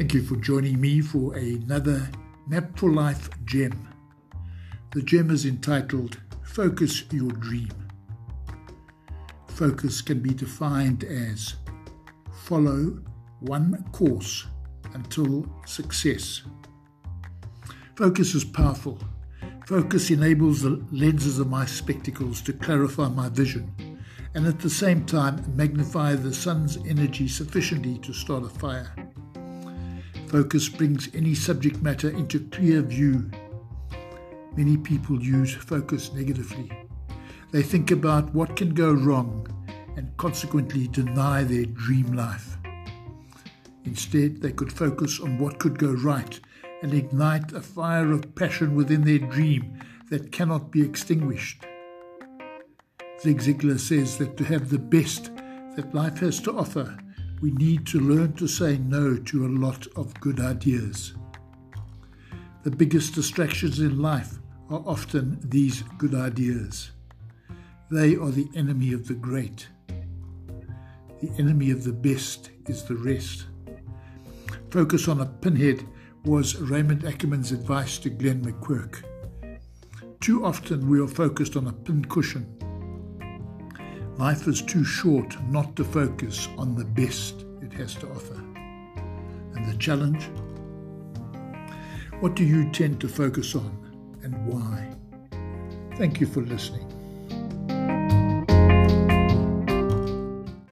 Thank you for joining me for another Map for Life gem. The gem is entitled Focus Your Dream. Focus can be defined as follow one course until success. Focus is powerful. Focus enables the lenses of my spectacles to clarify my vision and at the same time magnify the sun's energy sufficiently to start a fire. Focus brings any subject matter into clear view. Many people use focus negatively. They think about what can go wrong and consequently deny their dream life. Instead, they could focus on what could go right and ignite a fire of passion within their dream that cannot be extinguished. Zig Ziglar says that to have the best that life has to offer, we need to learn to say no to a lot of good ideas. The biggest distractions in life are often these good ideas. They are the enemy of the great. The enemy of the best is the rest. Focus on a pinhead was Raymond Ackerman's advice to Glenn McQuirk. Too often we are focused on a pincushion Life is too short not to focus on the best it has to offer. And the challenge? What do you tend to focus on and why? Thank you for listening.